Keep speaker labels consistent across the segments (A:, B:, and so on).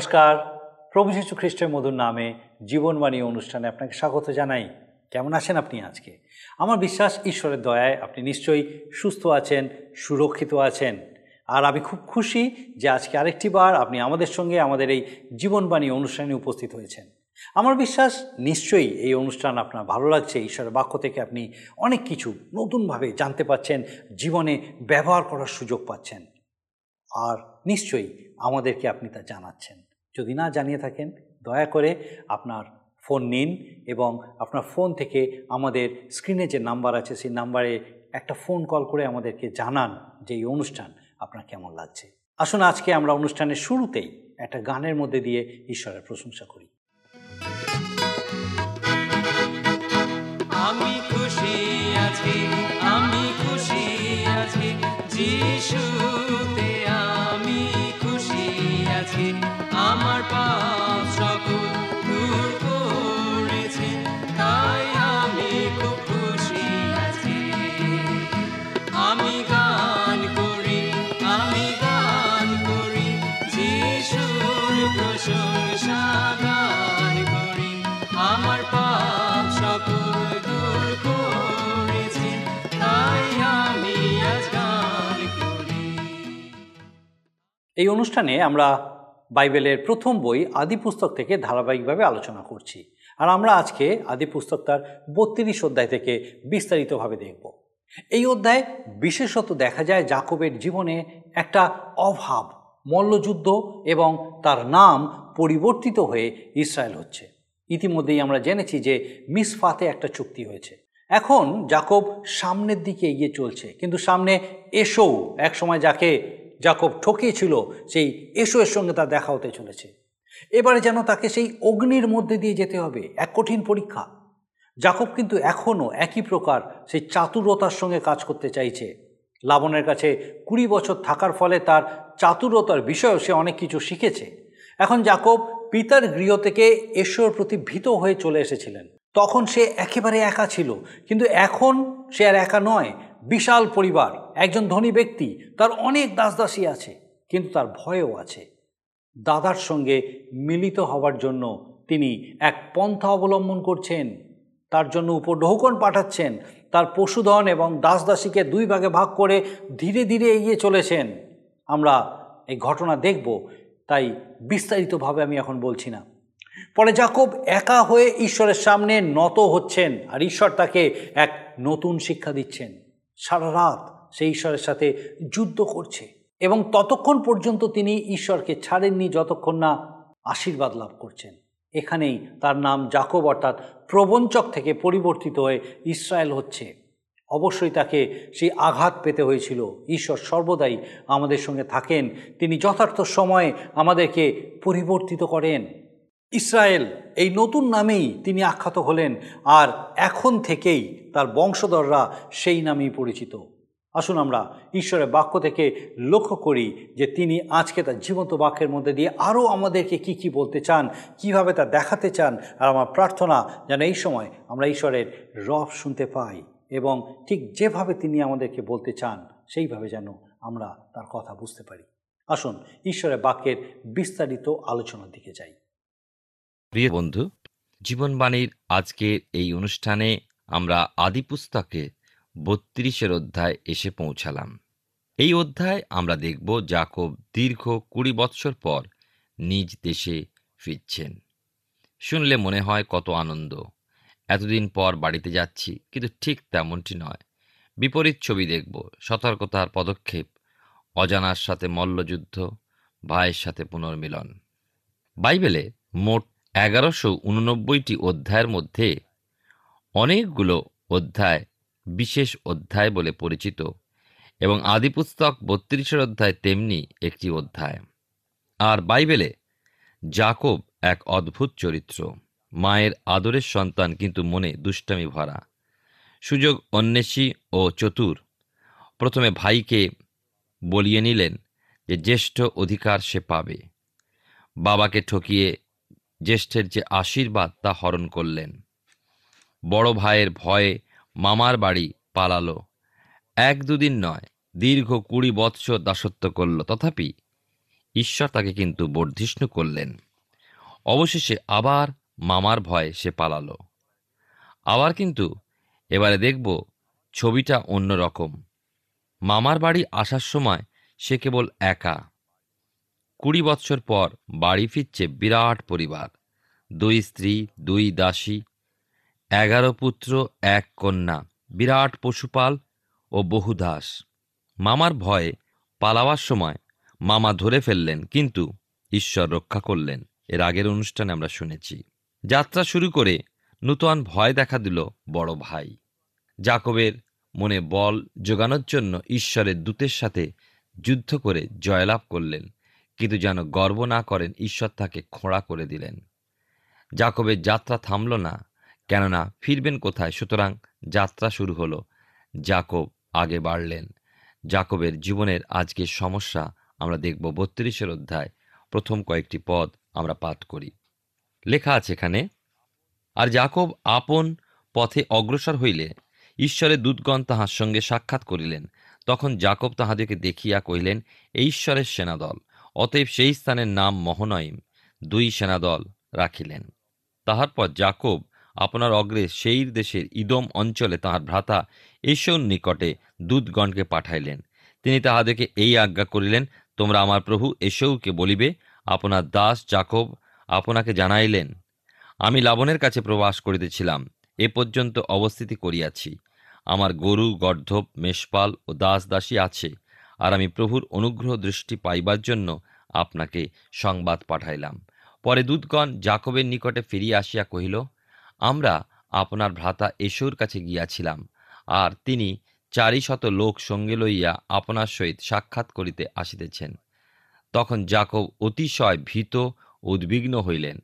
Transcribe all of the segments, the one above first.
A: নমস্কার। প্রভু যীশু খ্রিস্টের মধুর নামে জীবনবাণী অনুষ্ঠানে আপনাকে স্বাগত জানাই। কেমন আছেন আপনি আজকে? আমার বিশ্বাস, ঈশ্বরের দয়ায় আপনি নিশ্চয়ই সুস্থ আছেন, সুরক্ষিত আছেন। আর আমি খুব খুশি যে আজকে আরেকটি বার আপনি আমাদের সঙ্গে আমাদের এই জীবনবাণী অনুষ্ঠানে উপস্থিত হয়েছেন। আমার বিশ্বাস, নিশ্চয়ই এই অনুষ্ঠান আপনার ভালো লাগছে, ঈশ্বরের বাক্য থেকে আপনি অনেক কিছু নতুনভাবে জানতে পাচ্ছেন, জীবনে ব্যবহার করার সুযোগ পাচ্ছেন। আর নিশ্চয়ই আমাদেরকে আপনি তা জানাচ্ছেন। যদি না জানিয়ে থাকেন, দয়া করে আপনার ফোন নিন এবং আপনার ফোন থেকে আমাদের স্ক্রিনে যে নাম্বার আছে, সেই নাম্বারে একটা ফোন কল করে আমাদেরকে জানান যে এই অনুষ্ঠান আপনার কেমন লাগছে। আসুন আজকে আমরা অনুষ্ঠানের শুরুতেই একটা গানের মধ্যে দিয়ে ঈশ্বরের প্রশংসা করি।
B: আমি খুশি আছি, আমি খুশি আছি যিশুতে
A: এই অনুষ্ঠানে আমরা বাইবেলের প্রথম বই আদি পুস্তক থেকে ধারাবাহিকভাবে আলোচনা করছি। আর আমরা আজকে আদি পুস্তক তার বত্রিশ অধ্যায় থেকে বিস্তারিতভাবে দেখব। এই অধ্যায় বিশেষত দেখা যায় জাকবের জীবনে একটা অভাব, মল্লযুদ্ধ এবং তার নাম পরিবর্তিত হয়ে ইসরায়েল হচ্ছে। ইতিমধ্যেই আমরা জেনেছি যে মিসফাতে একটা চুক্তি হয়েছে। এখন জাকব সামনের দিকে এগিয়ে চলছে, কিন্তু সামনে এসো এক সময় যাকে জাকব ঠকিয়েছিল, সেই এসো এর সঙ্গে তার দেখা হতে চলেছে। এবারে যেন তাকে সেই অগ্নির মধ্যে দিয়ে যেতে হবে, এক কঠিন পরীক্ষা। জাকব কিন্তু এখনও একই প্রকার সেই চাতুরতার সঙ্গে কাজ করতে চাইছে। লাবণের কাছে কুড়ি বছর থাকার ফলে তার চাতুরতার বিষয়েও সে অনেক কিছু শিখেছে। এখন জাকব পিতার গৃহ থেকে ঈশ্বরের প্রতি ভীত হয়ে চলে এসেছিলেন। তখন সে একেবারে একা ছিল, কিন্তু এখন সে আর একা নয়, বিশাল পরিবার। একজন ধনী ব্যক্তি, তার অনেক দাসদাসী আছে, কিন্তু তার ভয়ও আছে। দাদার সঙ্গে মিলিত হওয়ার জন্য তিনি এক পন্থা অবলম্বন করছেন, তার জন্য উপঢৌকন পাঠাচ্ছেন, তার পশুধন এবং দাসদাসীকে দুই ভাগে ভাগ করে ধীরে ধীরে এগিয়ে চলেছেন। আমরা এই ঘটনা দেখব, তাই বিস্তারিতভাবে আমি এখন বলছি না। পরে জাকব একা হয়ে ঈশ্বরের সামনে নত হচ্ছেন, আর ঈশ্বর তাকে এক নতুন শিক্ষা দিচ্ছেন। সারা রাত সেই ঈশ্বরের সাথে যুদ্ধ করছে। এবং ততক্ষণ পর্যন্ত তিনি ঈশ্বরকে ছাড়েননি যতক্ষণ না আশীর্বাদ লাভ করছেন। এখানেই তার নাম জাকব অর্থাৎ প্রবঞ্চক থেকে পরিবর্তিত হয়ে ইসরায়েল হচ্ছে। অবশ্যই তাকে সেই আঘাত পেতে হয়েছিল। ঈশ্বর সর্বদাই আমাদের সঙ্গে থাকেন। তিনি যথার্থ সময়ে আমাদেরকে পরিবর্তিত করেন। ইসরায়েল এই নতুন নামেই তিনি আখ্যাত হলেন। আর এখন থেকেই তার বংশধররা সেই নামেই পরিচিত। আসুন আমরা ঈশ্বরের বাক্য থেকে লক্ষ্য করি যে তিনি আজকে তার জীবন্ত বাক্যের মধ্যে দিয়ে আরও আমাদেরকে কি কি বলতে চান, কীভাবে তা দেখাতে চান আর আমার প্রার্থনা যেন এই সময় আমরা ঈশ্বরের রব শুনতে পাই এবং ঠিক যেভাবে তিনি আমাদেরকে বলতে চান, সেইভাবে যেন আমরা তার কথা বুঝতে পারি। আসুন ঈশ্বরের বাক্যের বিস্তারিত আলোচনার দিকে যাই।
C: প্রিয় বন্ধু, জীবনবাণীর আজকের এই অনুষ্ঠানে আমরা আদি পুস্তকে বত্রিশের অধ্যায় এসে পৌঁছালাম। এই অধ্যায় আমরা দেখব জাকব দীর্ঘ কুড়ি বৎসর পর নিজ দেশে ফিরছেন। শুনলে মনে হয় কত আনন্দ। এতদিন পর বাড়িতে যাচ্ছি, কিন্তু ঠিক তেমনটি নয়। বিপরীত ছবি দেখব, সতর্কতার পদক্ষেপ, অজানার সাথে মল্লযুদ্ধ, ভাইয়ের সাথে পুনর্মিলন। বাইবেলে মোট এগারোশো উননব্বইটি অধ্যায়ের মধ্যে অনেকগুলো অধ্যায় বিশেষ অধ্যায় বলে পরিচিত এবং আদিপুস্তক বত্রিশের অধ্যায় তেমনি একটি অধ্যায়। আর বাইবেলে জাকব এক অদ্ভুত চরিত্র, মায়ের আদরের সন্তান কিন্তু মনে দুষ্টামি ভরা। সুযোগ অন্বেষী ও চতুর, প্রথমে ভাইকে বলিয়ে নিলেন যে জ্যেষ্ঠ অধিকার সে পাবে। বাবাকে ঠকিয়ে জ্যেষ্ঠের যে আশীর্বাদ তা হরণ করলেন। বড় ভাইয়ের ভয়ে মামার বাড়ি পালালো। এক দুদিন নয়, দীর্ঘ কুড়ি বৎসর দাসত্ব করল। তথাপি ঈশ্বর তাকে কিন্তু বর্ধিষ্ণু করলেন। অবশেষে আবার মামার ভয়ে সে পালালো। আবার কিন্তু এবারে দেখব ছবিটা অন্য রকম মামার বাড়ি আসার সময় সে কেবল একা। কুড়ি বৎসর পর বাড়ি ফিরছে বিরাট পরিবার। দুই স্ত্রী, দুই দাসী এগারো পুত্র, এক কন্যা, বিরাট পশুপাল ও বহু দাস। মামার ভয়ে পালাবার সময় মামা ধরে ফেললেন, কিন্তু ঈশ্বর রক্ষা করলেন। এর আগের অনুষ্ঠানে আমরা শুনেছি। যাত্রা শুরু করে নূতন ভয় দেখা দিল বড় ভাই। জাকবের মনে বল জোগানোর জন্য ঈশ্বরের দূতের সাথে যুদ্ধ করে জয়লাভ করলেন, কিন্তু যেন গর্ব না করেন, ঈশ্বর তাকে খোঁড়া করে দিলেন। জাকবের যাত্রা থামল না। কেননা ফিরবেন কোথায়? সুতরাং যাত্রা শুরু হলো। জাকব আগে বাড়লেন। জাকবের জীবনের আজকের সমস্যা আমরা দেখব বত্রিশের অধ্যায়, প্রথম কয়েকটি পদ আমরা পাঠ করি। লেখা আছে এখানে, আর জাকব আপন পথে অগ্রসর হইলে ঈশ্বরের দূতগণ তাহার সঙ্গে সাক্ষাৎ করিলেন। তখন জাকব তাহাদেরকে দেখিয়া কহিলেন এই ঈশ্বরের সেনাদল, অতএব সেই স্থানের নাম মহনয়িম। দুই সেনাদল রাখিলেন। তাহার পর জাকব আপনার অগ্রে সেই দেশের ইদম অঞ্চলে তাহার ভ্রাতা এসৌর নিকটে দূতগণকে পাঠাইলেন। তিনি তাহাদেরকে এই আজ্ঞা করিলেন, তোমরা আমার প্রভু এসৌকে বলিবে, আপনার দাস জাকব আপনাকে জানাইলেন। আমি লাবণের কাছে প্রবাস করিতেছিলাম, এ পর্যন্ত অবস্থিতি করিয়াছি। আমার গরু, গর্ধব, মেষপাল ও দাস দাসী আছে, আর আমি প্রভুর অনুগ্রহ দৃষ্টি পাইবার জন্য আপনাকে সংবাদ পাঠাইলাম। পরে দূতগণ জাকবের নিকটে ফিরিয়া আসিয়া কহিল আমরা আপনার ভ্রাতা এসুর কাছে গিয়াছিলাম, আর তিনি চারি শত লোক সঙ্গে লইয়া আপনার সহিত সাক্ষাৎ করিতে আসিতেছেন। তখন জাকব অতিশয় ভীত, উদ্বিগ্ন হইলেন,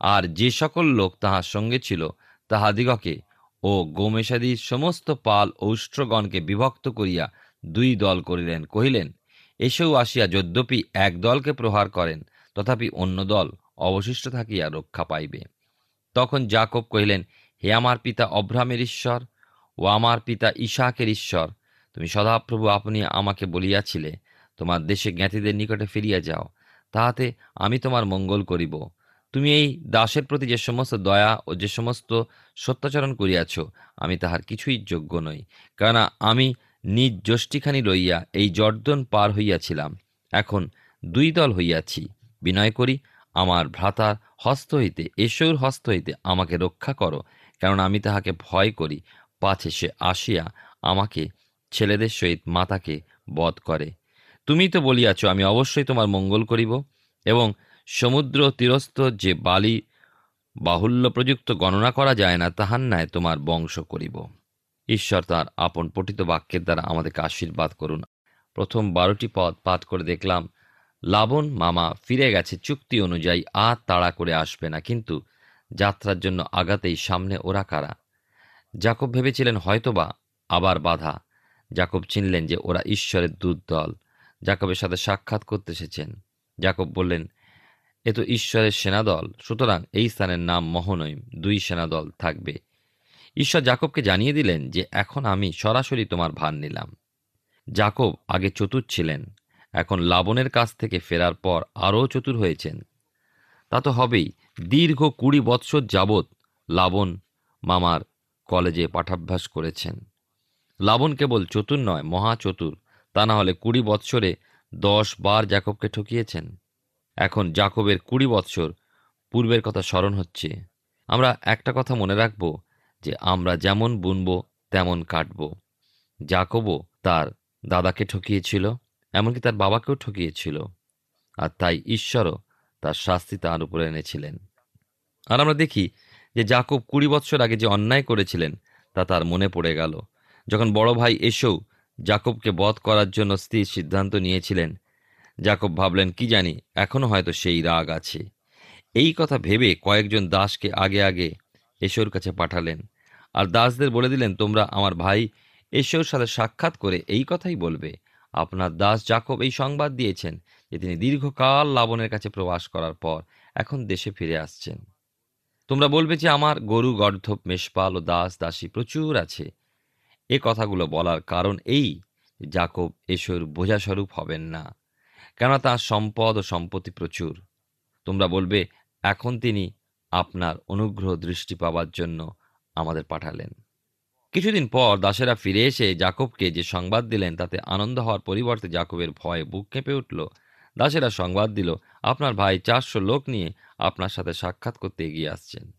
C: আর যে সকল লোক তাহার সঙ্গে ছিল তাহাদিগকে ও গোমেশাদির সমস্ত পাল ঔষ্ট্রগণকে বিভক্ত করিয়া দুই দল করিলেন, কহিলেন, এসেও আসিয়া যদ্যপি এক দলকে প্রহার করেন, তথাপি অন্য দল অবশিষ্ট থাকিয়া রক্ষা পাইবে। তখন জাকব কহিলেন, হে আমার পিতা অব্রাহামের ঈশ্বর ও আমার পিতা ইশাকের ঈশ্বর, তুমি সদাপ্রভু আপনি আমাকে বলিয়াছিলে, তোমার দেশে জ্ঞাতিদের নিকটে ফিরিয়া যাও, তাহাতে আমি তোমার মঙ্গল করিব। তুমি এই দাসের প্রতি যে সমস্ত দয়া ও যে সমস্ত সত্যাচরণ করিয়াছ, আমি তাহার কিছুই যোগ্য নই, কেননা আমি নিজ যষ্টিখানি লইয়া এই জর্দন পার হইয়াছিলাম, এখন দুই দল হইয়াছি, বিনয় করি আমার ভ্রাতার হস্ত হইতে, এসৌর হস্ত হইতে আমাকে রক্ষা করো, কেননা আমি তাহাকে ভয় করি। পাছে সে আসিয়া আমাকে, ছেলেদের সহিত মাতাকে বধ করে। তুমি তো বলিয়াছ, আমি অবশ্যই তোমার মঙ্গল করিব এবং সমুদ্র তীরস্থ যে বালি বাহুল্য প্রযুক্ত গণনা করা যায় না, তাহার ন্যায় তোমার বংশ করিব। ঈশ্বর তার আপন পঠিত বাক্যের দ্বারা আমাদেরকে আশীর্বাদ করুন। প্রথম বারোটি পদ পাঠ করে দেখলাম লাবণ মামা ফিরে গেছে চুক্তি অনুযায়ী আর তাড়া করে আসবে না। কিন্তু যাত্রার জন্য আগাতেই সামনে ওরা কারা? জাকব ভেবেছিলেন হয়তোবা আবার বাধা। জাকব চিনলেন যে ওরা ঈশ্বরের দূত দল জাকবের সাথে সাক্ষাৎ করতে এসেছেন। জাকব বললেন, এ তো ঈশ্বরের সেনাদল। সুতরাং এই স্থানের নাম মহনৈম। দুই সেনাদল থাকবে। ঈশ্বর জাকবকে জানিয়ে দিলেন যে, এখন আমি সরাসরি তোমার ভার নিলাম। জাকব আগে চতুর ছিলেন। এখন লাবণের কাছ থেকে ফেরার পর আরও চতুর হয়েছেন। তা তো হবেই, দীর্ঘ কুড়ি বৎসর যাবৎ লাবণ মামার কলেজে পাঠাভ্যাস করেছেন। লাবণ কেবল চতুর নয় মহা চতুর তা না হলে কুড়ি বৎসরে দশ বার জাকবকে ঠকিয়েছেন। এখন জাকবের কুড়ি বৎসর পূর্বের কথা স্মরণ হচ্ছে। আমরা একটা কথা মনে রাখব, যে আমরা যেমন বুনব, তেমন কাটব। জাকবও তার দাদাকে ঠকিয়েছিল। এমনকি তার বাবাকেও ঠকিয়েছিল। আর তাই ঈশ্বরও তার শাস্তি তার উপরে এনেছিলেন। আর আমরা দেখি যে জাকব কুড়ি বৎসর আগে যে অন্যায় করেছিলেন, তা তার মনে পড়ে গেল। যখন বড় ভাই এসেও জাকবকে বধ করার জন্য স্থির সিদ্ধান্ত নিয়েছিলেন জাকব ভাবলেন, কি জানি এখনও হয়তো সেই রাগ আছে। এই কথা ভেবে কয়েকজন দাসকে আগে আগে এশোর কাছে পাঠালেন। আর দাসদের বলে দিলেন, তোমরা আমার ভাই এশোর সাথে সাক্ষাৎ করে এই কথাই বলবে। আপনার দাস জাকব এই সংবাদ দিয়েছেন যে তিনি দীর্ঘকাল লাবণের কাছে প্রবাস করার পর এখন দেশে ফিরে আসছেন। তোমরা বলবে যে আমার গরু, গর্ধব, মেষপাল ও দাস, দাসী প্রচুর আছে। এ কথাগুলো বলার কারণ এই জাকব এশোর বোঝাস্বরূপ হবেন না কেন তাঁর সম্পদ ও সম্পত্তি প্রচুর। তোমরা বলবে, এখন তিনি আপনার অনুগ্রহ দৃষ্টি পাবার জন্য আমাদের পাঠালেন। কিছুদিন পর দাসেরা ফিরে এসে জাকবকে যে সংবাদ দিলেন, তাতে আনন্দ হওয়ার পরিবর্তে জাকবের ভয়ে বুক কেঁপে উঠল। দাসেরা সংবাদ দিল, আপনার ভাই চারশো লোক নিয়ে আপনার সাথে সাক্ষাৎ করতে এগিয়ে আসছেন।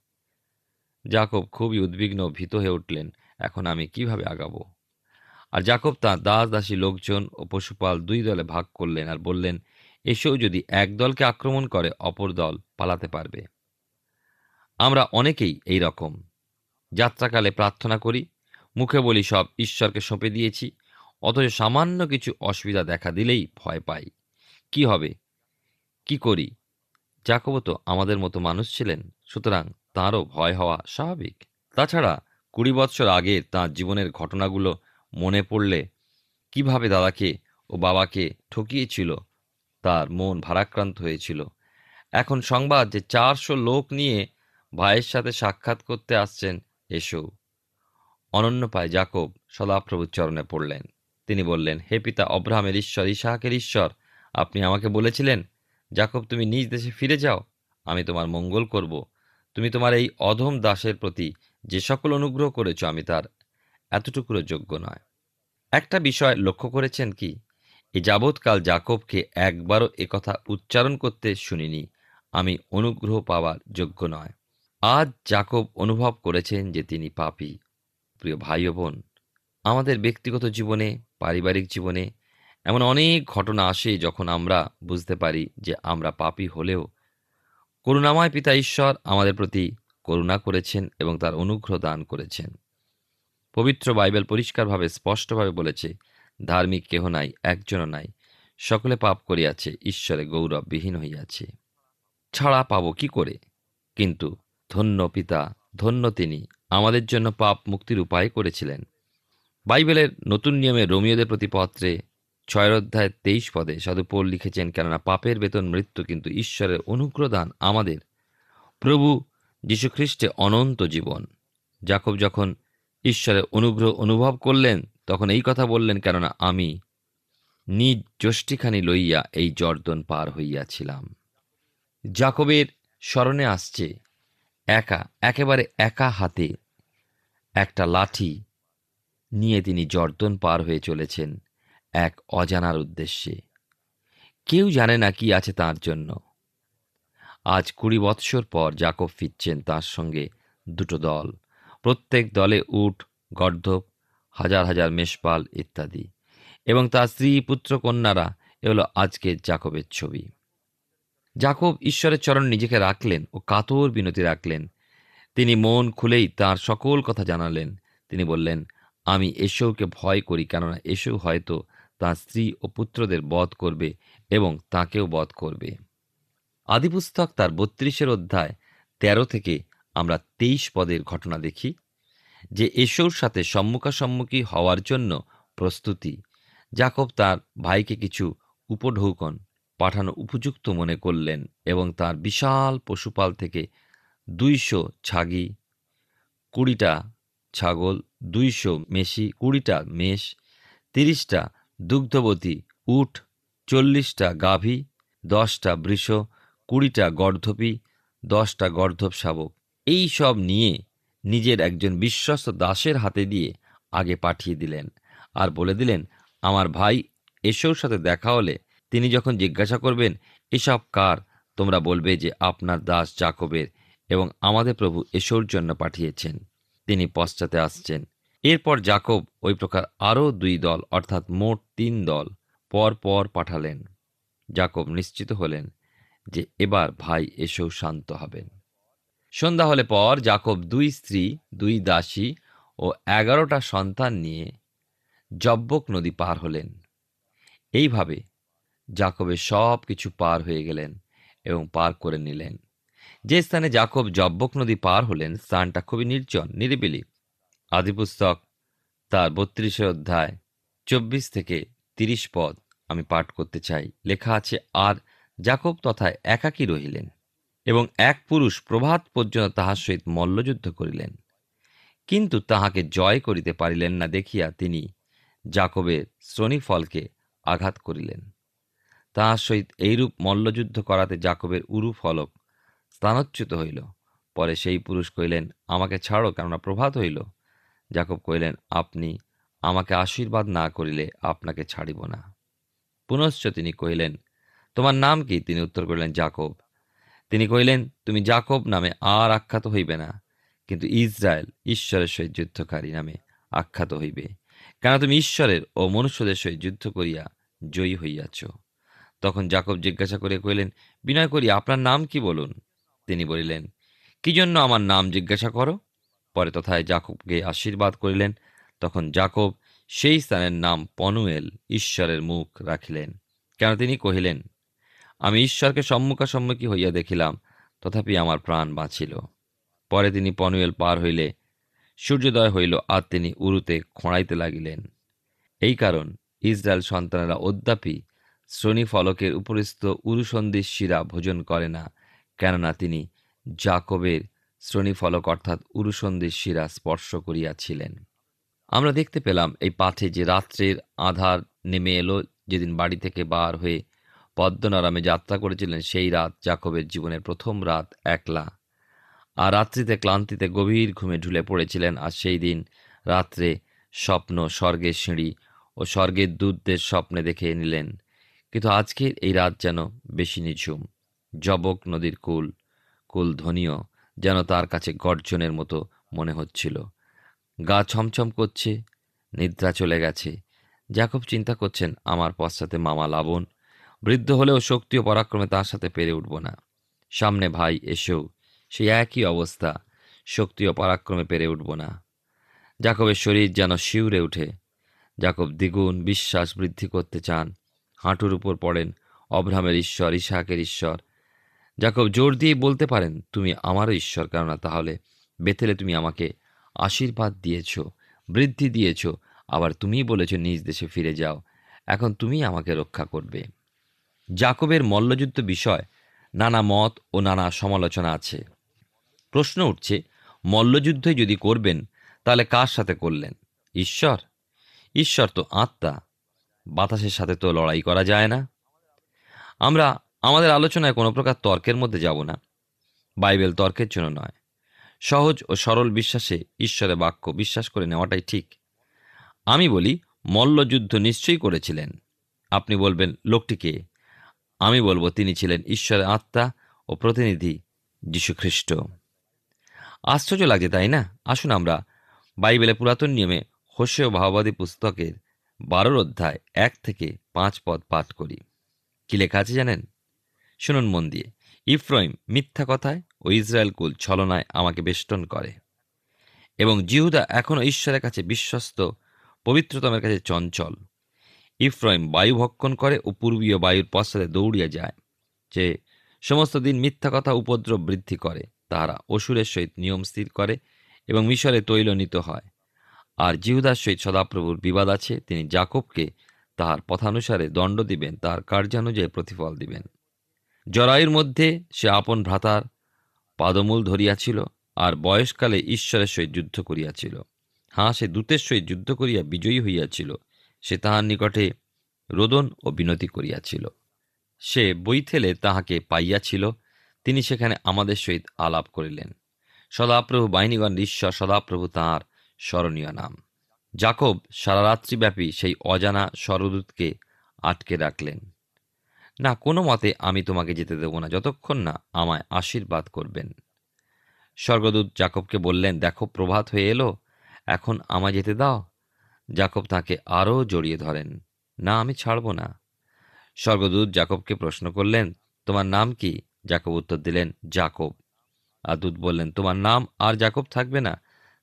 C: জাকব খুবই উদ্বিগ্ন ভীত হয়ে উঠলেন, এখন আমি কীভাবে আগাবো? আর জাকব তাঁর দাস দাসী লোকজন ও পশুপাল দুই দলে ভাগ করলেন আর বললেন এসেও যদি এক দলকে আক্রমণ করে, অপর দল পালাতে পারবে। আমরা অনেকেই এই রকম। যাত্রাকালে প্রার্থনা করি মুখে বলি সব ঈশ্বরকে সঁপে দিয়েছি, অথচ সামান্য কিছু অসুবিধা দেখা দিলেই ভয় পাই। কি হবে? কি করি? জাকব তো আমাদের মতো মানুষ ছিলেন, সুতরাং তাঁরও ভয় হওয়া স্বাভাবিক। তাছাড়া কুড়ি বৎসর আগে তাঁর জীবনের ঘটনাগুলো মনে পড়লে কীভাবে দাদাকে ও বাবাকে ঠকিয়েছিল, তার মন ভারাক্রান্ত হয়েছিল। এখন সংবাদ যে চারশো লোক নিয়ে ভাইয়ের সাথে সাক্ষাৎ করতে আসছেন, এসো। অনন্য পায় জাকব সদাপ্রভুর চরণে পড়লেন। তিনি বললেন, হে পিতা অব্রাহামের ঈশ্বর, ইসাহাকের ঈশ্বর, আপনি আমাকে বলেছিলেন জাকব তুমি নিজ দেশে ফিরে যাও, আমি তোমার মঙ্গল করব। তুমি তোমার এই অধম দাসের প্রতি যে সকল অনুগ্রহ করেছ, আমি তার এতটুকুরও যোগ্য নয়। একটা বিষয় লক্ষ্য করেছেন কি? এ যাবৎকাল জাকবকে একবারও একথা উচ্চারণ করতে শুনিনি, আমি অনুগ্রহ পাওয়ার যোগ্য নয়। আজ জাকব অনুভব করেছেন যে তিনি পাপী। প্রিয় ভাই ও বোন, আমাদের ব্যক্তিগত জীবনে, পারিবারিক জীবনে এমন অনেক ঘটনা আসে যখন আমরা বুঝতে পারি যে আমরা পাপী হলেও করুণাময় পিতা ঈশ্বর আমাদের প্রতি করুণা করেছেন এবং তার অনুগ্রহ দান করেছেন। পবিত্র বাইবেল পরিষ্কারভাবে, স্পষ্টভাবে বলেছে, ধার্মিক কেহ নাই, একজনও নাই, সকলে পাপ করিয়াছে, ঈশ্বরে গৌরব বিহীন হইয়াছে। ছাড়া পাবো কি করে? কিন্তু ধন্য পিতা, ধন্য তিনি আমাদের জন্য পাপ মুক্তির উপায় করেছিলেন। বাইবেলের নতুন নিয়মে রোমিওদের প্রতি পত্রে ছয় অধ্যায় তেইশ পদে সাধু পৌল লিখেছেন, কেননা পাপের বেতন মৃত্যু, কিন্তু ঈশ্বরের অনুগ্রহ দান আমাদের। প্রভু যীশুখ্রিস্টে অনন্ত জীবন। জাকব যখন ঈশ্বরের অনুগ্রহ অনুভব করলেন, তখন এই কথা বললেন, কেননা আমি নিজ যষ্টিখানি লইয়া এই জর্দন পার হইয়াছিলাম। জাকবের স্মরণে আসছে, একা, একেবারে একা হাতে একটা লাঠি নিয়ে তিনি জর্দন পার হয়ে চলেছেন এক অজানার উদ্দেশ্যে। কেউ জানে না কি আছে তার জন্য। আজ কুড়ি বৎসর পর জাকব ফিরছেন তার সঙ্গে দুটো দল। প্রত্যেক দলে উট, গর্ধব, হাজার হাজার মেষপাল ইত্যাদি এবং তার স্ত্রী, পুত্র, কন্যারা, এ হলো আজকের জাকবের ছবি। জাকব ঈশ্বরের চরণ নিজেকে রাখলেন ও কাতর বিনতি রাখলেন তিনি মন খুলেই তার সকল কথা জানালেন। তিনি বললেন, আমি এসৌকে ভয় করি, কেননা এসৌ হয়তো তার স্ত্রী ও পুত্রদের বধ করবে এবং তাকেও বধ করবে। আদিপুস্তক তার বত্রিশের অধ্যায় তেরো থেকে আমরা তেইশ পদের ঘটনা দেখি, যে এসৌর সাথে সম্মুখাসম্মুখী হওয়ার জন্য প্রস্তুতি। জাকব তার ভাইকে কিছু উপঢৌকন পাঠানো উপযুক্ত মনে করলেন এবং তার বিশাল পশুপাল থেকে দুইশো ছাগি, কুড়িটা ছাগল, দুইশো মেশি, কুড়িটা মেষ, তিরিশটা দুগ্ধবতী উট, চল্লিশটা গাভী, দশটা বৃষ, কুড়িটা গর্ধপী, দশটা গর্ধব শাবক। এই সব নিয়ে নিজের একজন বিশ্বস্ত দাসের হাতে দিয়ে আগে পাঠিয়ে দিলেন আর বলে দিলেন, আমার ভাই এসোর সাথে দেখা হলে তিনি যখন জিজ্ঞাসা করবেন, এসব কার? তোমরা বলবে যে, আপনার দাস জাকবের এবং আমাদের প্রভু এসোর জন্য পাঠিয়েছেন। তিনি পশ্চাতে আসছেন। এরপর জাকব ওই প্রকার আরও দুই দল, অর্থাৎ মোট তিন দল, পর পর পাঠালেন। জাকব নিশ্চিত হলেন যে এবার ভাই এসেও শান্ত হবেন। সন্ধ্যা হলে পর জাকব দুই স্ত্রী, দুই দাসী ও এগারোটা সন্তান নিয়ে জব্বক নদী পার হলেন। এইভাবে জাকবের সব কিছু পার হয়ে গেলেন এবং পার করে নিলেন। যে স্থানে জাকব জব্বক নদী পার হলেন, স্থানটা খুবই নির্জন, নিরিবিলি। আদিপুস্তক, তার বত্রিশে অধ্যায়, চব্বিশ থেকে তিরিশ পদ আমি পাঠ করতে চাই। লেখা আছে, আর জাকব তথায় একাকী রহিলেন এবং এক পুরুষ প্রভাত পর্যন্ত তাহার সহিত মল্লযুদ্ধ করিলেন। কিন্তু তাহাকে জয় করিতে পারিলেন না দেখিয়া তিনি জাকবের শ্রোণীফলকে আঘাত করিলেন। তাহার সহিত এইরূপ মল্লযুদ্ধ করাতে জাকবের উরু ফলক স্থানচ্যুত হইল। পরে সেই পুরুষ কহিলেন, আমাকে ছাড়ো, কেননা প্রভাত হইল। জাকব কহিলেন, আপনি আমাকে আশীর্বাদ না করিলে আপনাকে ছাড়িব না। পুনশ্চ তিনি কহিলেন, তোমার নাম কি? তিনি উত্তর করিলেন জাকব তিনি কহিলেন, তুমি জাকব নামে আর আখ্যাত হইবে না, কিন্তু ইসরায়েল ঈশ্বরের সহিত যুদ্ধকারী নামে আখ্যাত হইবে। কেন তুমি ঈশ্বরের ও মনুষ্যদের সহিত যুদ্ধ করিয়া জয়ী হইয়াছ। তখন জাকব জিজ্ঞাসা করিয়া কহিলেন, বিনয় করি, আপনার নাম কি বলুন? তিনি বলিলেন, কি জন্য আমার নাম জিজ্ঞাসা করো? পরে তথায় জাকবকে আশীর্বাদ করিলেন। তখন জাকব সেই স্থানের নাম পনুয়েল, ঈশ্বরের মুখ রাখিলেন। কেন তিনি কহিলেন, আমি ঈশ্বরকে সম্মুখাসম্মুখী হইয়া দেখিলাম, তথাপি আমার প্রাণ বাঁচিল। পরে তিনি পনুয়েল পার হইলে সূর্যোদয় হইল আর তিনি উরুতে খোঁড়াইতে লাগিলেন। এই কারণ ইসরায়েল সন্তানেরা অদ্যাপি শ্রোণী ফলকের উপরিস্থ উরুসন্ধির শিরা ভোজন করে না। কেননা তিনি জাকবের শ্রোণী ফলক অর্থাৎ উরুসন্ধির শিরা স্পর্শ করিয়াছিলেন। আমরা দেখতে পেলাম এই পাঠে যে রাত্রের আধার নেমে এলো, যেদিন বাড়ি থেকে বার হয়ে পদ্মনারামে যাত্রা করেছিলেন, সেই রাত জাকবের জীবনের প্রথম রাত একলা। আর রাত্রিতে ক্লান্তিতে গভীর ঘুমে ঢুলে পড়েছিলেন, আর সেই দিন রাত্রে স্বপ্ন স্বর্গের সিঁড়ি ও স্বর্গের দূতদের স্বপ্নে দেখে নিলেন। কিন্তু আজকের এই রাত যেন বেশি নিঝুম। জবক নদীর কুল কুল ধ্বনিও যেন তার কাছে গর্জনের মতো মনে হচ্ছিল। গা ছমছম করছে, নিদ্রা চলে গেছে। জাকব চিন্তা করছেন, আমার পশ্চাতে মামা লাবণ বৃদ্ধ হলেও শক্তি ও পরাক্রমে তার সাথে পেরে উঠব না। সামনে ভাই এসেও সেই একই অবস্থা শক্তি ও পরাক্রমে পেরে উঠব না। জাকবের শরীর যেন শিউরে উঠে। জাকব দ্বিগুণ বিশ্বাস বৃদ্ধি করতে চান। হাঁটুর উপর পড়েন অব্রাহামের ঈশ্বর ইসাহাকের ঈশ্বর জাকব জোর দিয়ে বলতে পারেন, তুমি আমারও ঈশ্বর, কেননা তাহলে বেথেলে তুমি আমাকে আশীর্বাদ দিয়েছ, বৃদ্ধি দিয়েছ, আবার তুমিই বলেছ নিজ দেশে ফিরে যাও, এখন তুমি আমাকে রক্ষা করবে। জাকবের মল্লযুদ্ধ বিষয় নানা মত ও নানা সমালোচনা আছে। প্রশ্ন উঠছে মল্লযুদ্ধই যদি করবেন, তাহলে কার সাথে করলেন? ঈশ্বর? ঈশ্বর তো আত্মা, বাতাসের সাথে তো লড়াই করা যায় না। আমরা আমাদের আলোচনায় কোনো প্রকার তর্কের মধ্যে যাব না। বাইবেল তর্কের জন্য নয়। সহজ ও সরল বিশ্বাসে ঈশ্বরের বাক্য বিশ্বাস করে নেওয়াটাই ঠিক। আমি বলি, মল্লযুদ্ধ নিশ্চয়ই করেছিলেন। আপনি বলবেন লোকটিকে আমি বলব, তিনি ছিলেন ঈশ্বরের আত্মা ও প্রতিনিধি যীশুখ্রিস্ট। আশ্চর্য লাগে, তাই না? আসুন আমরা বাইবেলে পুরাতন নিয়মে হোসেও ভাওবাদী পুস্তকের বারোর অধ্যায় এক থেকে পাঁচ পদ পাঠ করি। কি লেখা আছে জানেন? শুনুন মন দিয়ে। ইফ্রইম মিথ্যা কথায় ও ইসরায়েল কুল ছলনায় আমাকে বেষ্টন করে। এবং জিহুদা এখনও ঈশ্বরের কাছে বিশ্বস্ত, পবিত্রতমের কাছে চঞ্চল। ইফ্রইম বায়ু ভক্ষণ করে ও পূর্বীয় বায়ুর পশ্চাতে দৌড়িয়া যায়, যে সমস্ত দিন মিথ্যা কথা উপদ্রব বৃদ্ধি করে, তাহারা অসুরের সহিত নিয়ম স্থির করে এবং মিশরে তৈল নিত হয়। আর জিহুদার সহিত সদাপ্রভুর বিবাদ আছে, তিনি জাকবকে তাহার পথানুসারে দণ্ড দিবেন, তাহার কার্যানুযায়ী প্রতিফল দিবেন। জরায়ুর মধ্যে সে আপন ভ্রাতার পাদমূল ধরিয়াছিল আর বয়সকালে ঈশ্বরের সহিত যুদ্ধ করিয়াছিল। হাঁ, সে দূতের সহিত যুদ্ধ করিয়া বিজয়ী হইয়াছিল। সে তাহার নিকটে রোদন ও বিনতি করিয়াছিল। সে বৈথেলে তাহাকে পাইয়াছিল। তিনি সেখানে আমাদের সহিত আলাপ করিলেন। সদাপ্রভু বাহিনীগণ, ঈশ্বর সদাপ্রভু তাঁর স্মরণীয় নাম। জাকব সারা রাত্রিব্যাপী সেই অজানা স্বরদূতকে আটকে রাখলেন। না, কোনো মতে আমি তোমাকে যেতে দেব না, যতক্ষণ না আমায় আশীর্বাদ করবেন। স্বর্গদূত জাকবকে বললেন, দেখো, প্রভাত হয়ে এলো, এখন আমায় যেতে দাও। জাকব তাকে আরও জড়িয়ে ধরেন, না, আমি ছাড়ব না। স্বর্গদূত জাকবকে প্রশ্ন করলেন, তোমার নাম কি? জাকব উত্তর দিলেন, জাকব। আর দূত বললেন, তোমার নাম আর জাকব থাকবে না,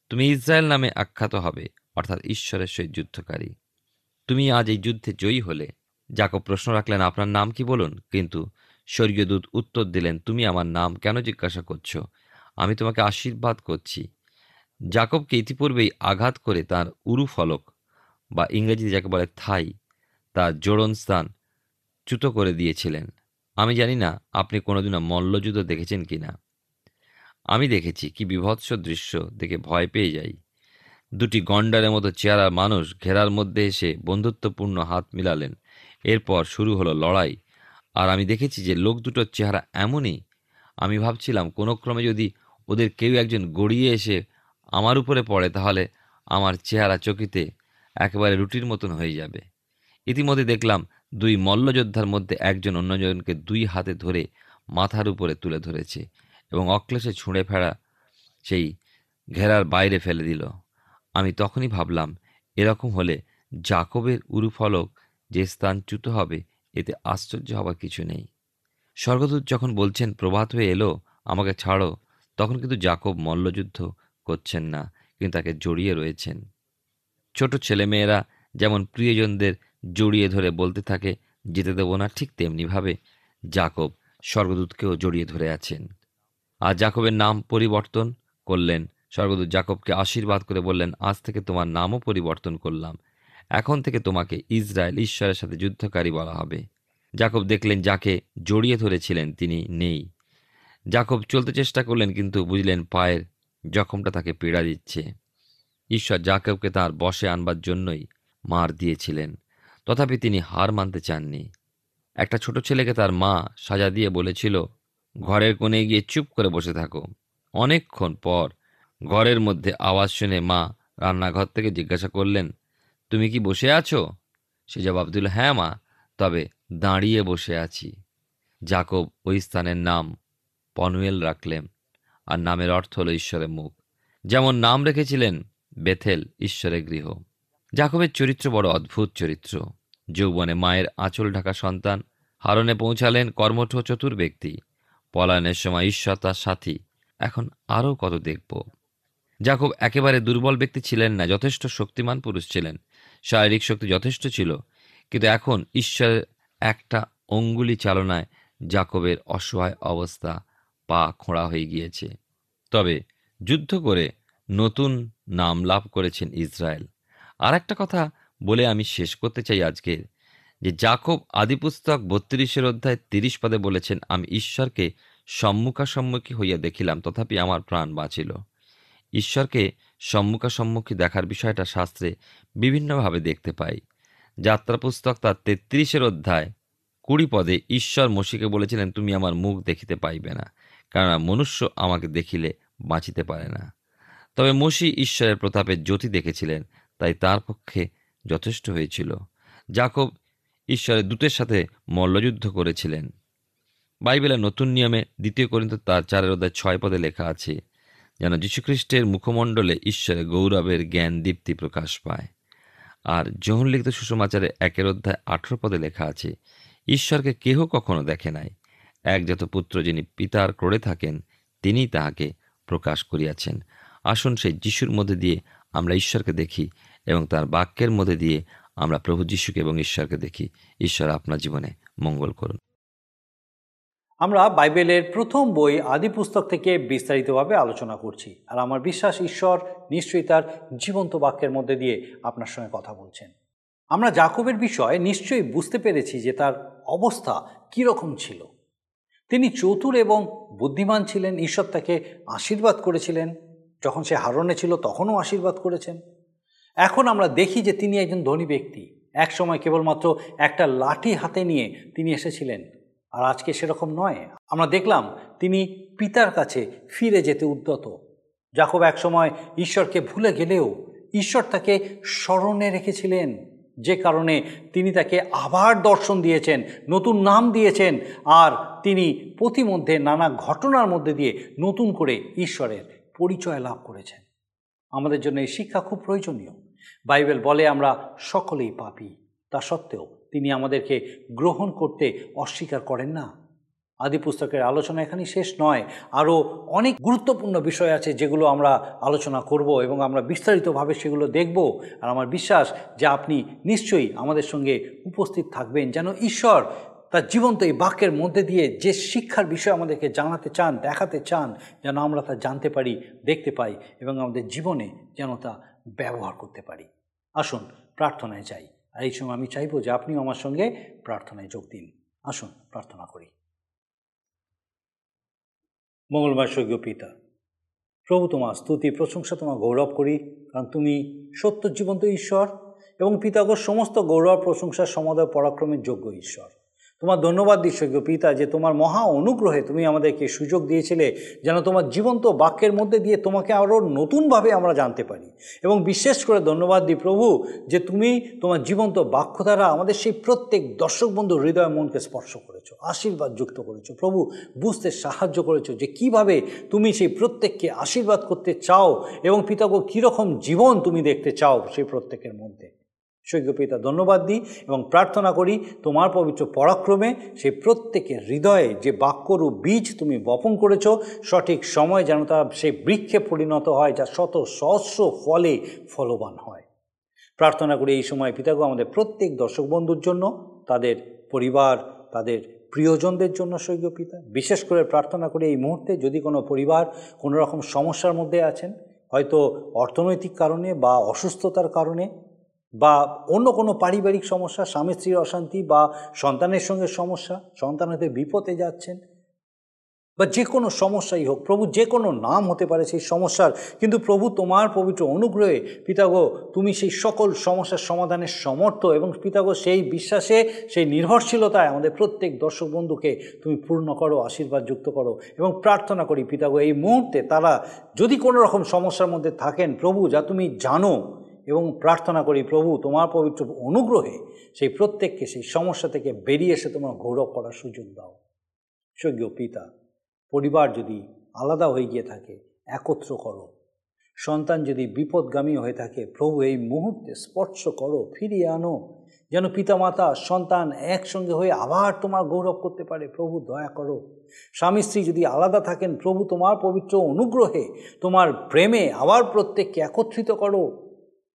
C: তুমি ইসরায়েল নামে আখ্যাত হবে, অর্থাৎ ঈশ্বরের সহিত যুদ্ধকারী। তুমি আজ এই যুদ্ধে জয়ী হলে জাকব প্রশ্ন রাখলেন, আপনার নাম কি বলুন? কিন্তু স্বর্গীয় দূত উত্তর দিলেন, তুমি আমার নাম কেন জিজ্ঞাসা করছ? আমি তোমাকে আশীর্বাদ করছি। জাকবকে ইতিপূর্বেই আঘাত করে তার উরু ফলক বা ইংরেজিতে যাকে বলে থাই, তার জোড়ন স্থান চ্যুত করে দিয়েছিলেন। আমি জানি না, আপনি কোনোদিনও মল্লযুদ্ধ দেখেছেন কি না? আমি দেখেছি, কি বিভৎস দৃশ্য দেখে ভয় পেয়ে যাই। দুটি গন্ডারের মতো চেহারা মানুষ ঘেরার মধ্যে এসে বন্ধুত্বপূর্ণ হাত মিলালেন। এরপর শুরু হলো লড়াই। আর আমি দেখেছি যে লোক দুটোর চেহারা এমনই। আমি ভাবছিলাম, কোনো ক্রমে যদি ওদের কেউ একজন গড়িয়ে এসে আমার উপরে পড়ে, তাহলে আমার চেহারা চকিতে একেবারে রুটির মতন হয়ে যাবে। ইতিমধ্যে দেখলাম, দুই মল্লযোদ্ধার মধ্যে একজন অন্যজনকে দুই হাতে ধরে মাথার উপরে তুলে ধরেছে এবং অক্লেশে ছুঁড়ে ফেরা সেই ঘেরার বাইরে ফেলে দিল। আমি তখনই ভাবলাম, এরকম হলে জাকবের উরুফলক যে স্থানচ্যুত হবে, এতে আশ্চর্য হবার কিছু নেই। স্বর্গদূত যখন বলছেন, প্রভাত হয়ে এলো, আমাকে ছাড়ো, তখন কিন্তু জাকব মল্লযুদ্ধ করছেন না, কিন্তু তাকে জড়িয়ে রয়েছেন। ছোট ছেলেমেয়েরা যেমন প্রিয়জনদের জড়িয়ে ধরে বলতে থাকে, যেতে দেবো না, ঠিক তেমনিভাবে জাকব স্বর্গদূতকেও জড়িয়ে ধরে আছেন। আর জাকবের নাম পরিবর্তন করলেন। স্বর্গদূত জাকবকে আশীর্বাদ করে বললেন, আজ থেকে তোমার নামও পরিবর্তন করলাম। এখন থেকে তোমাকে ইসরায়েল ঈশ্বরের সাথে যুদ্ধকারী বলা হবে। জাকব দেখলেন যাকে জড়িয়ে ধরেছিলেন, তিনি নেই। জাকব চলতে চেষ্টা করলেন, কিন্তু বুঝলেন পায়ের জখমটা তাকে পীড়া দিচ্ছে। ঈশ্বর জাকবকে তার বশে আনবার জন্যই মার দিয়েছিলেন, তথাপি তিনি হার মানতে চাননি। একটা ছোট ছেলেকে তার মা সাজা দিয়ে বলেছিল, ঘরের কোণে গিয়ে চুপ করে বসে থাকো। অনেকক্ষণ পর ঘরের মধ্যে আওয়াজ শুনে মা রান্নাঘর থেকে জিজ্ঞাসা করলেন তুমি কি বসে আছো? সে জবাব দিল হ্যাঁ মা, তবে দাঁড়িয়ে বসে আছি। জাকব ওই স্থানের নাম পনুয়েল রাখলেন, আর নামের অর্থ হল ঈশ্বরের মুখ। যেমন নাম রেখেছিলেন বেথেল, ঈশ্বরের গৃহ। জাকবের চরিত্র বড় অদ্ভুত চরিত্র। যৌবনে মায়ের আঁচল ঢাকা সন্তান, হারণে পৌঁছালেন কর্মঠ চতুর ব্যক্তি। পলায়নের সময় ঈশ্বর তার সাথী। এখন আরও কত দেখব? জাকব একেবারে দুর্বল ব্যক্তি ছিলেন না, যথেষ্ট শক্তিমান পুরুষ ছিলেন। শারীরিক শক্তি যথেষ্ট ছিল, কিন্তু এখন ঈশ্বরের একটা অঙ্গুলি চালনায় জাকবের অসহায় অবস্থা পা খোঁড়া হয়ে গিয়েছে। তবে যুদ্ধ করে নতুন নাম লাভ করেছেন ইসরায়েল। আর একটা কথা বলে আমি শেষ করতে চাই আজকে, যে জাকব আদিপুস্তক বত্রিশের অধ্যায় তিরিশ পদে বলেছেন, আমি ঈশ্বরকে সম্মুখাসম্মুখী হইয়া দেখিলাম, তথাপি আমার প্রাণ বাঁচিল। ঈশ্বরকে সম্মুখাসম্মুখী দেখার বিষয়টা শাস্ত্রে বিভিন্নভাবে দেখতে পাই। যাত্রা পুস্তক তার তেত্রিশের অধ্যায়, কুড়ি পদে ঈশ্বর মসিকে বলেছিলেন, তুমি আমার মুখ দেখিতে পাইবে না, কেননা মনুষ্য আমাকে দেখিলে বাঁচিতে পারে না। তবে মসি ঈশ্বরের প্রতাপের জ্যোতি দেখেছিলেন, তাই তার পক্ষে যথেষ্ট হয়েছিল। জাকব ঈশ্বরের দূতের সাথে মল্লযুদ্ধ করেছিলেন। বাইবেলের নতুন নিয়মে দ্বিতীয় করিন্ত তার চারের অধ্যায় ছয় পদে লেখা আছে যেন যীশুখ্রিস্টের মুখমণ্ডলে ঈশ্বরের গৌরবের জ্ঞান দীপ্তি প্রকাশ পায়। আর যৌন লিখিত সুষমাচারে একের অধ্যায় আঠেরো পদে লেখা আছে, ঈশ্বরকে কেহ কখনো দেখে নাই। একজাত পুত্র যিনি পিতার ক্রোড়ে থাকেন, তিনিই তাহাকে প্রকাশ করিয়াছেন। আসুন সেই যিশুর মধ্যে দিয়ে আমরা ঈশ্বরকে দেখি এবং তার বাক্যের মধ্যে দিয়ে আমরা প্রভু যিশুকে এবং ঈশ্বরকে দেখি। ঈশ্বর আপনার জীবনে মঙ্গল করুন।
A: আমরা বাইবেলের প্রথম বই আদি পুস্তক থেকে বিস্তারিতভাবে আলোচনা করছি। আর আমার বিশ্বাস, ঈশ্বর নিশ্চয়ই তার জীবন্ত বাক্যের মধ্যে দিয়ে আপনার সঙ্গে কথা বলছেন। আমরা জাকবের বিষয়ে নিশ্চয়ই বুঝতে পেরেছি যে তার অবস্থা কীরকম ছিল। তিনি চতুর এবং বুদ্ধিমান ছিলেন, ঈশ্বর তাকে আশীর্বাদ করেছিলেন। যখন সে হারণে ছিল, তখনও আশীর্বাদ করেছেন। এখন আমরা দেখি যে তিনি একজন ধনী ব্যক্তি। এক সময় কেবলমাত্র একটা লাঠি হাতে নিয়ে তিনি এসেছিলেন। আর আজকে সেরকম নয়। আমরা দেখলাম তিনি পিতার কাছে ফিরে যেতে উদ্যত। জাকব একসময় ঈশ্বরকে ভুলে গেলেও ঈশ্বর তাকে স্মরণে রেখেছিলেন। যে কারণে তিনি তাকে আবার দর্শন দিয়েছেন, নতুন নাম দিয়েছেন আর তিনি প্রতিমধ্যে নানা ঘটনার মধ্যে দিয়ে নতুন করে ঈশ্বরের পরিচয় লাভ করেছেন। আমাদের জন্য এই শিক্ষা খুব প্রয়োজনীয়। বাইবেল বলে আমরা সকলেই পাপি। তা সত্ত্বেও তিনি আমাদেরকে গ্রহণ করতে অস্বীকার করেন না। আদি পুস্তকের আলোচনা এখানেই শেষ নয়। আরও অনেক গুরুত্বপূর্ণ বিষয় আছে যেগুলো আমরা আলোচনা করব এবং আমরা বিস্তারিতভাবে সেগুলো দেখব। আর আমার বিশ্বাস যে আপনি নিশ্চয়ই আমাদের সঙ্গে উপস্থিত থাকবেন যেন ঈশ্বর তার জীবন্ত এই বাক্যের মধ্যে দিয়ে যে শিক্ষার বিষয় আমাদেরকে জানাতে চান, দেখাতে চান, যেন আমরা তা জানতে পারি, দেখতে পাই এবং আমাদের জীবনে যেন তা ব্যবহার করতে পারি। আসুন প্রার্থনায় যাই। আর এই সময় আমি চাইব যে আপনিও আমার সঙ্গে প্রার্থনায় যোগ দিন। আসুন, প্রার্থনা করি। মঙ্গলবার স্বর্গীয় পিতা, প্রভু তোমার স্তুতি, প্রশংসা তোমার গৌরব করি, কারণ তুমি সত্য জীবন্ত ঈশ্বর এবং পিতাগর সমস্ত গৌরব, প্রশংসা সমদয় পরাক্রমের যোগ্য ঈশ্বর। তোমার ধন্যবাদ স্বর্গীয় পিতা যে তোমার মহা অনুগ্রহে তুমি আমাদেরকে সুযোগ দিয়েছিলে যেন তোমার জীবন্ত বাক্যের মধ্যে দিয়ে তোমাকে আরও নতুনভাবে আমরা জানতে পারি। এবং বিশেষ করে ধন্যবাদ দিই প্রভু যে তুমি তোমার জীবন্ত বাক্য দ্বারা আমাদের সেই প্রত্যেক দর্শক বন্ধু হৃদয় মনকে স্পর্শ করেছ, আশীর্বাদ যুক্ত করেছ। প্রভু, বুঝতে সাহায্য করেছ যে কীভাবে তুমি সেই প্রত্যেককে আশীর্বাদ করতে চাও এবং পিতাগো কীরকম জীবন তুমি দেখতে চাও সেই প্রত্যেকের মধ্যে। স্বর্গীয় পিতা ধন্যবাদ দিই এবং প্রার্থনা করি, তোমার পবিত্র পরাক্রমে সেই প্রত্যেকের হৃদয়ে যে বাক্যরূপ বীজ তুমি বপন করেছ, সঠিক সময় যেন তা সেই বৃক্ষে পরিণত হয়, যা শত সহস্র ফলে ফলবান হয়। প্রার্থনা করি এই সময় পিতাগো, আমাদের প্রত্যেক দর্শক বন্ধুর জন্য, তাদের পরিবার, তাদের প্রিয়জনদের জন্য স্বর্গীয় পিতা, বিশেষ করে প্রার্থনা করি এই মুহূর্তে যদি কোনো পরিবার কোনো রকম সমস্যার মধ্যে আছেন, হয়তো অর্থনৈতিক কারণে বা অসুস্থতার কারণে বা অন্য কোনো পারিবারিক সমস্যা, স্বামী স্ত্রীর অশান্তি বা সন্তানের সঙ্গে সমস্যা, সন্তান হতে বিপদে যাচ্ছেন বা যে কোনো সমস্যাই হোক, প্রভু যে কোনো নাম হতে পারে সেই সমস্যার, কিন্তু প্রভু তোমার পবিত্র অনুগ্রহে, পিতাগো, তুমি সেই সকল সমস্যার সমাধানের সমর্থ এবং পিতাগো সেই বিশ্বাসে, সেই নির্ভরশীলতায় আমাদের প্রত্যেক দর্শক বন্ধুকে তুমি পূর্ণ করো, আশীর্বাদ যুক্ত করো এবং প্রার্থনা করি পিতাগো, এই মুহূর্তে তারা যদি কোনো রকম সমস্যার মধ্যে থাকেন, প্রভু যা তুমি জানো এবং প্রার্থনা করি, প্রভু, তোমার পবিত্র অনুগ্রহে সেই প্রত্যেককে সেই সমস্যা থেকে বেরিয়ে এসে তোমার গৌরব করার সুযোগ দাও। স্বর্গীয় পিতা, পরিবার যদি আলাদা হয়ে গিয়ে থাকে, একত্র করো। সন্তান যদি বিপদগামী হয়ে থাকে, প্রভু, এই মুহূর্তে স্পর্শ করো, ফিরিয়ে আনো। যেন পিতামাতা, সন্তান একসঙ্গে হয়ে আবার তোমার গৌরব করতে পারে, প্রভু, দয়া করো। স্বামী, স্ত্রী যদি আলাদা থাকেন, প্রভু, তোমার পবিত্র অনুগ্রহে তোমার প্রেমে আবার প্রত্যেককে একত্রিত করো।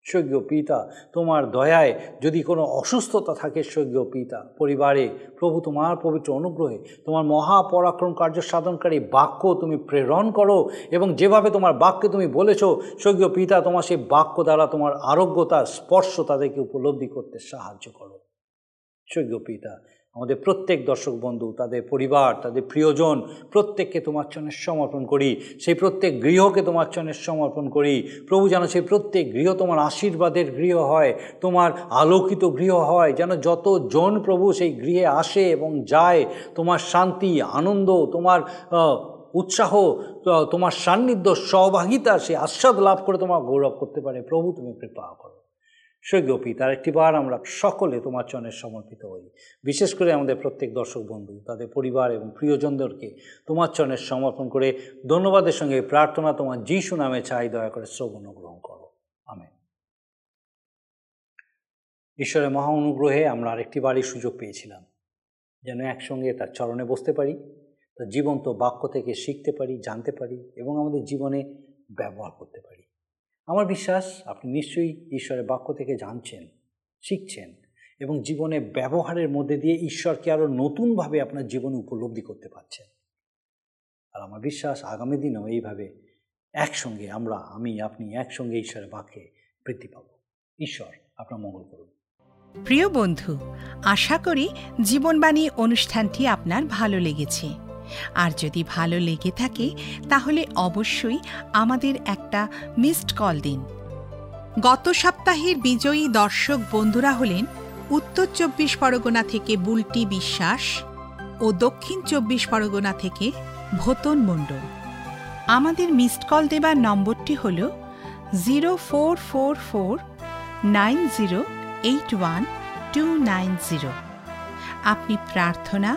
A: স্বর্গীয় পিতা, তোমার দয়ায় যদি কোনো অসুস্থতা থাকে স্বর্গীয় পিতা, পরিবারে, প্রভু তোমার পবিত্র অনুগ্রহে, তোমার মহাপরাক্রম কার্য সাধনকারী বাক্য তুমি প্রেরণ করো এবং যেভাবে তোমার বাক্যে তুমি বলেছ, স্বর্গীয় পিতা তোমার সেই বাক্য দ্বারা তোমার আরোগ্যতা, স্পর্শ তাদেরকে উপলব্ধি করতে সাহায্য করো। স্বর্গীয় পিতা আমাদের প্রত্যেক দর্শক বন্ধু, তাদের পরিবার, তাদের প্রিয়জন, প্রত্যেককে তোমার চরণে সমর্পণ করি। সেই প্রত্যেক গৃহকে তোমার চরণে সমর্পণ করি। প্রভু যেন সেই প্রত্যেক গৃহ তোমার আশীর্বাদের গৃহ হয়, তোমার আলোকিত গৃহ হয়, যেন যতজন প্রভু সেই গৃহে আসে এবং যায়, তোমার শান্তি, আনন্দ, তোমার উৎসাহ তোমার সান্নিধ্য, সহভাগিতা সে আস্বাদ লাভ করে তোমার গৌরব করতে পারে। প্রভু, তুমি কৃপা করো। স্বর্গীয় পিতা একটিবার আমরা সকলে তোমার চরণে সমর্পিত হই। বিশেষ করে আমাদের প্রত্যেক দর্শক বন্ধু, তাদের পরিবার এবং প্রিয়জনদেরকে তোমার চরণে সমর্পণ করে ধন্যবাদের সঙ্গে প্রার্থনা তোমার যিশু নামে চাই, দয়া করে শ্রবণ গ্রহণ করো। আমি ঈশ্বরের মহা অনুগ্রহে আমরা আরেকটি বাড়ির সুযোগ পেয়েছিলাম, যেন একসঙ্গে তার চরণে বসতে পারি, তার জীবন্ত বাক্য থেকে শিখতে পারি, জানতে পারি এবং আমাদের জীবনে ব্যবহার করতে পারি। আমার বিশ্বাস, আপনি নিশ্চয়ই ঈশ্বরের বাক্য থেকে জানছেন, শিখছেন এবং জীবনে ব্যবহারের মধ্যে দিয়ে ঈশ্বরকে আরও নতুনভাবে আপনার জীবনে উপলব্ধি করতে পারছেন। আর আমার বিশ্বাস, আগামী দিনেও এইভাবে একসঙ্গে আমরা, আমি, আপনি একসঙ্গে ঈশ্বরের বাক্যে বৃদ্ধি পাব। ঈশ্বর আপনার মঙ্গল করুন।
D: প্রিয় বন্ধু, আশা করি জীবনবাণী অনুষ্ঠানটি আপনার ভালো লেগেছে। আর যদি ভালো লেগে থাকে, তাহলে অবশ্যই আমাদের একটা মিসড কল দিন। গত সপ্তাহের বিজয়ী দর্শক বন্ধুরা হলেন উত্তর চব্বিশ পরগনা থেকে বুলটি বিশ্বাস ও দক্ষিণ চব্বিশ পরগনা থেকে ভোতন মণ্ডল আমাদের মিসড কল দেবার নম্বরটি হল zero four four four nine zero eight one two nine zero. আপনি প্রার্থনা